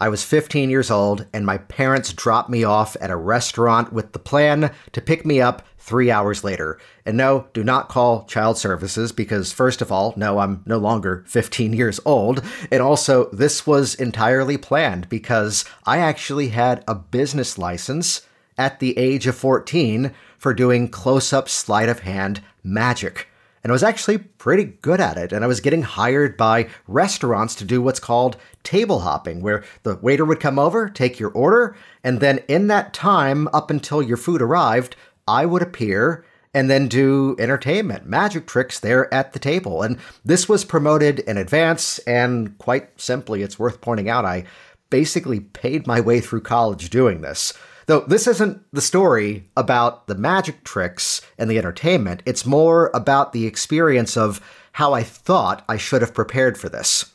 I was 15 years old, and my parents dropped me off at a restaurant with the plan to pick me up three hours later. And no, do not call child services because, first of all, no, I'm no longer 15 years old. And also, this was entirely planned because I actually had a business license at the age of 14 for doing close up sleight of hand magic and I was actually pretty good at it. And I was getting hired by restaurants to do what's called table hopping, where the waiter would come over, take your order, and then in that time, up until your food arrived, I would appear and then do entertainment, magic tricks there at the table. And this was promoted in advance, and quite simply, it's worth pointing out, I basically paid my way through college doing this. Though this isn't the story about the magic tricks and the entertainment, it's more about the experience of how I thought I should have prepared for this.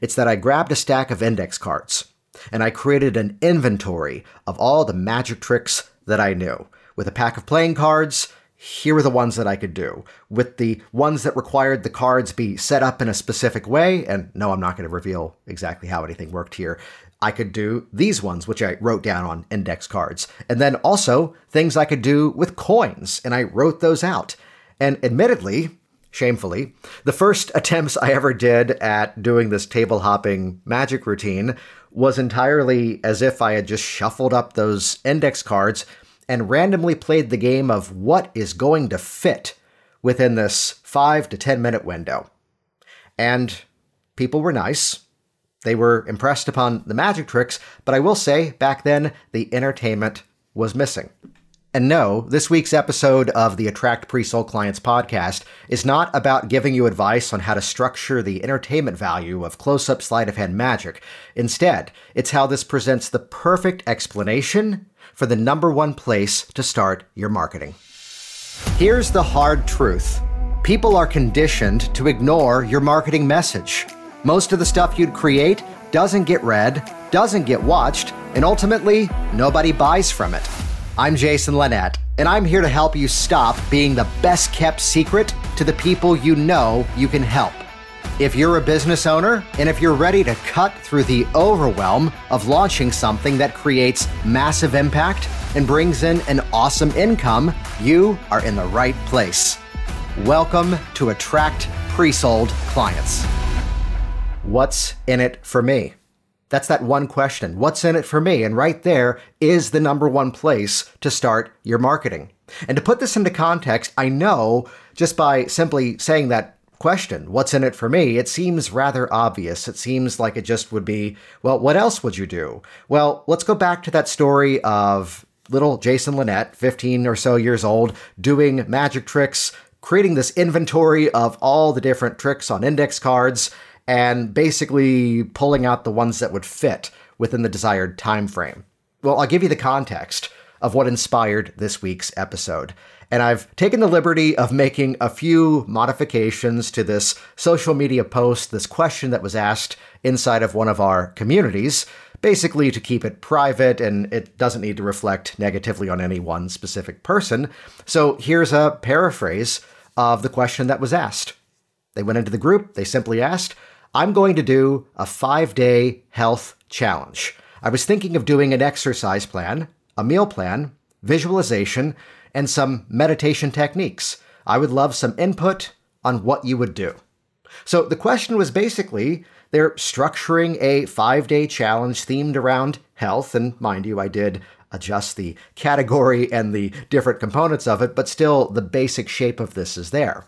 It's that I grabbed a stack of index cards and I created an inventory of all the magic tricks that I knew. With a pack of playing cards, here were the ones that I could do. With the ones that required the cards be set up in a specific way, and no, I'm not going to reveal exactly how anything worked here. I could do these ones, which I wrote down on index cards. And then also things I could do with coins, and I wrote those out. And admittedly, shamefully, the first attempts I ever did at doing this table hopping magic routine was entirely as if I had just shuffled up those index cards and randomly played the game of what is going to fit within this five to 10 minute window. And people were nice. They were impressed upon the magic tricks, but I will say, back then, the entertainment was missing. And no, this week's episode of the Attract Pre Sold Clients podcast is not about giving you advice on how to structure the entertainment value of close up sleight of hand magic. Instead, it's how this presents the perfect explanation for the number one place to start your marketing. Here's the hard truth people are conditioned to ignore your marketing message. Most of the stuff you'd create doesn't get read, doesn't get watched, and ultimately, nobody buys from it. I'm Jason Linett, and I'm here to help you stop being the best kept secret to the people you know you can help. If you're a business owner, and if you're ready to cut through the overwhelm of launching something that creates massive impact and brings in an awesome income, you are in the right place. Welcome to Attract Pre Sold Clients. What's in it for me? That's that one question. What's in it for me? And right there is the number one place to start your marketing. And to put this into context, I know just by simply saying that question, what's in it for me, it seems rather obvious. It seems like it just would be, well, what else would you do? Well, let's go back to that story of little Jason Linett, 15 or so years old, doing magic tricks, creating this inventory of all the different tricks on index cards and basically pulling out the ones that would fit within the desired time frame. Well, I'll give you the context of what inspired this week's episode. And I've taken the liberty of making a few modifications to this social media post, this question that was asked inside of one of our communities, basically to keep it private and it doesn't need to reflect negatively on any one specific person. So here's a paraphrase of the question that was asked. They went into the group, they simply asked, I'm going to do a five day health challenge. I was thinking of doing an exercise plan, a meal plan, visualization, and some meditation techniques. I would love some input on what you would do. So the question was basically they're structuring a five day challenge themed around health. And mind you, I did adjust the category and the different components of it, but still the basic shape of this is there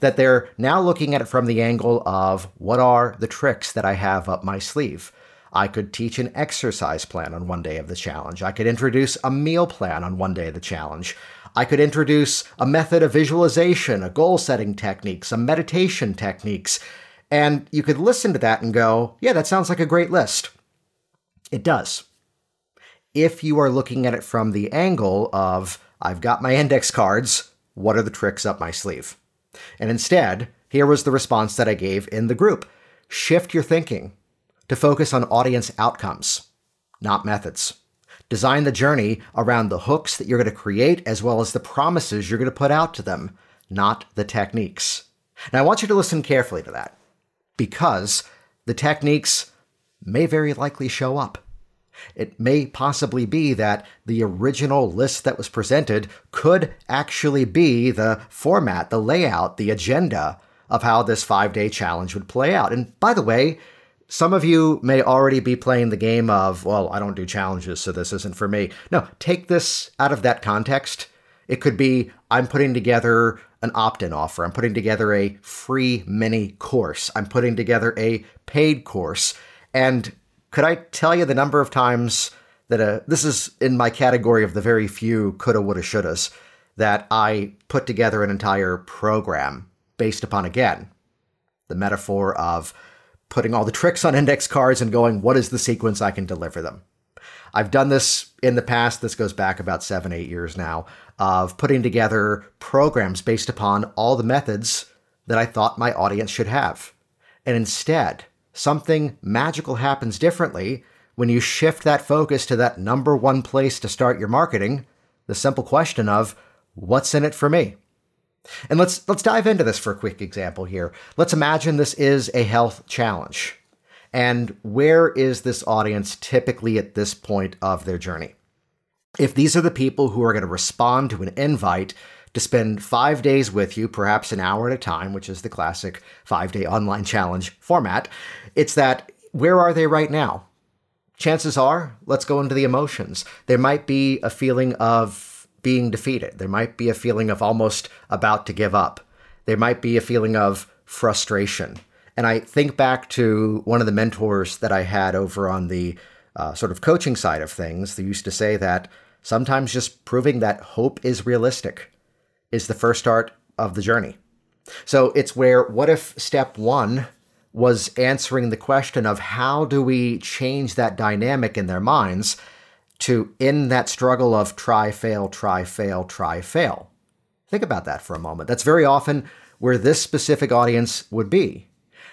that they're now looking at it from the angle of what are the tricks that I have up my sleeve. I could teach an exercise plan on one day of the challenge. I could introduce a meal plan on one day of the challenge. I could introduce a method of visualization, a goal setting technique, some meditation techniques. And you could listen to that and go, yeah, that sounds like a great list. It does. If you are looking at it from the angle of, I've got my index cards, what are the tricks up my sleeve? And instead, here was the response that I gave in the group shift your thinking to focus on audience outcomes, not methods. Design the journey around the hooks that you're going to create as well as the promises you're going to put out to them, not the techniques. Now, I want you to listen carefully to that because the techniques may very likely show up. It may possibly be that the original list that was presented could actually be the format, the layout, the agenda of how this five day challenge would play out. And by the way, some of you may already be playing the game of, well, I don't do challenges, so this isn't for me. No, take this out of that context. It could be I'm putting together an opt in offer, I'm putting together a free mini course, I'm putting together a paid course. And could I tell you the number of times that a, this is in my category of the very few coulda, woulda, shouldas that I put together an entire program based upon, again, the metaphor of putting all the tricks on index cards and going, what is the sequence I can deliver them? I've done this in the past. This goes back about seven, eight years now of putting together programs based upon all the methods that I thought my audience should have. And instead, something magical happens differently when you shift that focus to that number one place to start your marketing the simple question of, what's in it for me? And let's let's dive into this for a quick example here. Let's imagine this is a health challenge. And where is this audience typically at this point of their journey? If these are the people who are going to respond to an invite to spend five days with you, perhaps an hour at a time, which is the classic five day online challenge format, it's that where are they right now? Chances are, let's go into the emotions. There might be a feeling of being defeated. There might be a feeling of almost about to give up. There might be a feeling of frustration. And I think back to one of the mentors that I had over on the uh, sort of coaching side of things. They used to say that sometimes just proving that hope is realistic is the first start of the journey. So it's where what if step one was answering the question of how do we change that dynamic in their minds to in that struggle of try, fail, try, fail, try, fail. Think about that for a moment. That's very often where this specific audience would be.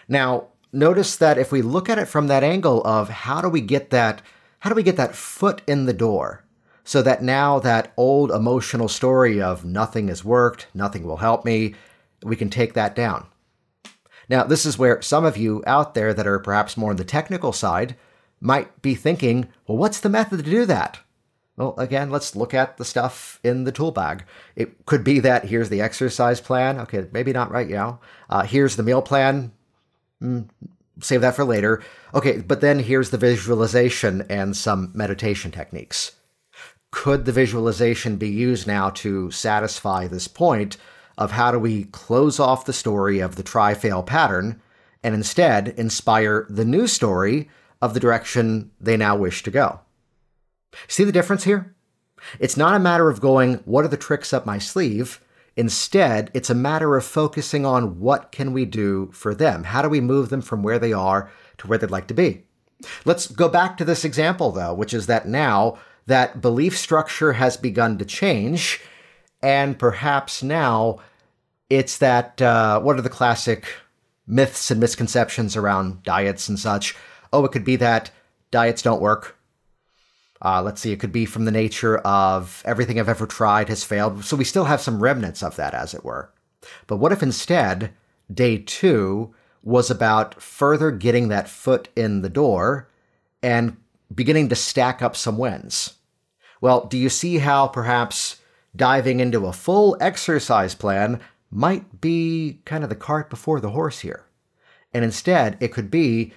Now, notice that if we look at it from that angle of how do we get that how do we get that foot in the door so that now that old emotional story of nothing has worked, nothing will help me, we can take that down. Now, this is where some of you out there that are perhaps more on the technical side might be thinking, well, what's the method to do that? Well, again, let's look at the stuff in the tool bag. It could be that here's the exercise plan. Okay, maybe not right now. Uh, here's the meal plan. Mm, save that for later. Okay, but then here's the visualization and some meditation techniques. Could the visualization be used now to satisfy this point of how do we close off the story of the try fail pattern and instead inspire the new story of the direction they now wish to go. See the difference here? It's not a matter of going, what are the tricks up my sleeve? Instead, it's a matter of focusing on what can we do for them? How do we move them from where they are to where they'd like to be? Let's go back to this example, though, which is that now that belief structure has begun to change, and perhaps now it's that uh, what are the classic myths and misconceptions around diets and such? oh, it could be that diets don't work. Uh, let's see, it could be from the nature of everything I've ever tried has failed. So we still have some remnants of that, as it were. But what if instead, day two was about further getting that foot in the door and beginning to stack up some wins? Well, do you see how perhaps diving into a full exercise plan might be kind of the cart before the horse here? And instead, it could be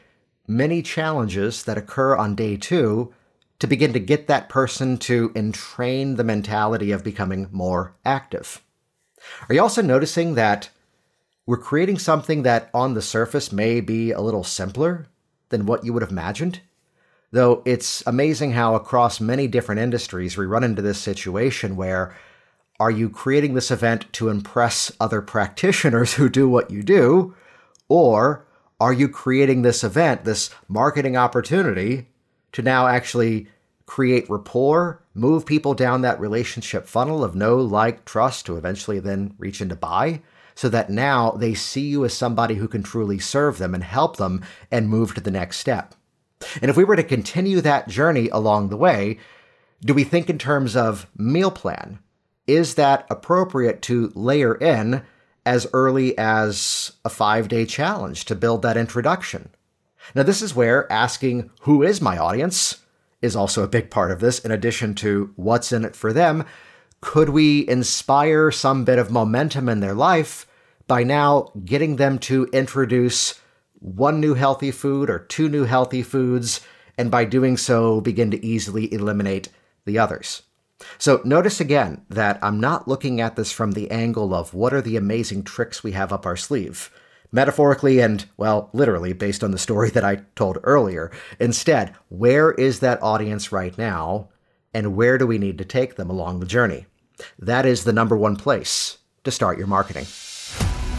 many challenges that occur on day two to begin to get that person to entrain the mentality of becoming more active. Are you also noticing that we're creating something that on the surface may be a little simpler than what you would have imagined? Though it's amazing how across many different industries we run into this situation where are you creating this event to impress other practitioners who do what you do? Or are you creating this event, this marketing opportunity to now actually create rapport, move people down that relationship funnel of know, like, trust to eventually then reach into buy? So that now they see you as somebody who can truly serve them and help them and move to the next step. And if we were to continue that journey along the way, do we think in terms of meal plan? Is that appropriate to layer in as early as a five day challenge to build that introduction. Now, this is where asking, Who is my audience? is also a big part of this, in addition to what's in it for them. Could we inspire some bit of momentum in their life by now getting them to introduce one new healthy food or two new healthy foods, and by doing so, begin to easily eliminate the others? So notice again that I'm not looking at this from the angle of what are the amazing tricks we have up our sleeve metaphorically and, well, literally, based on the story that I told earlier. Instead, where is that audience right now, and where do we need to take them along the journey? That is the number one place to start your marketing.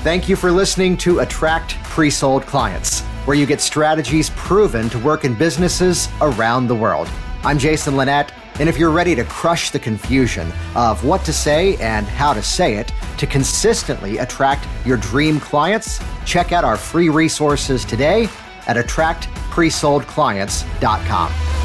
Thank you for listening to Attract Pre Sold Clients, where you get strategies proven to work in businesses around the world. I'm Jason Linett. And if you're ready to crush the confusion of what to say and how to say it to consistently attract your dream clients, check out our free resources today at attractpresoldclients.com.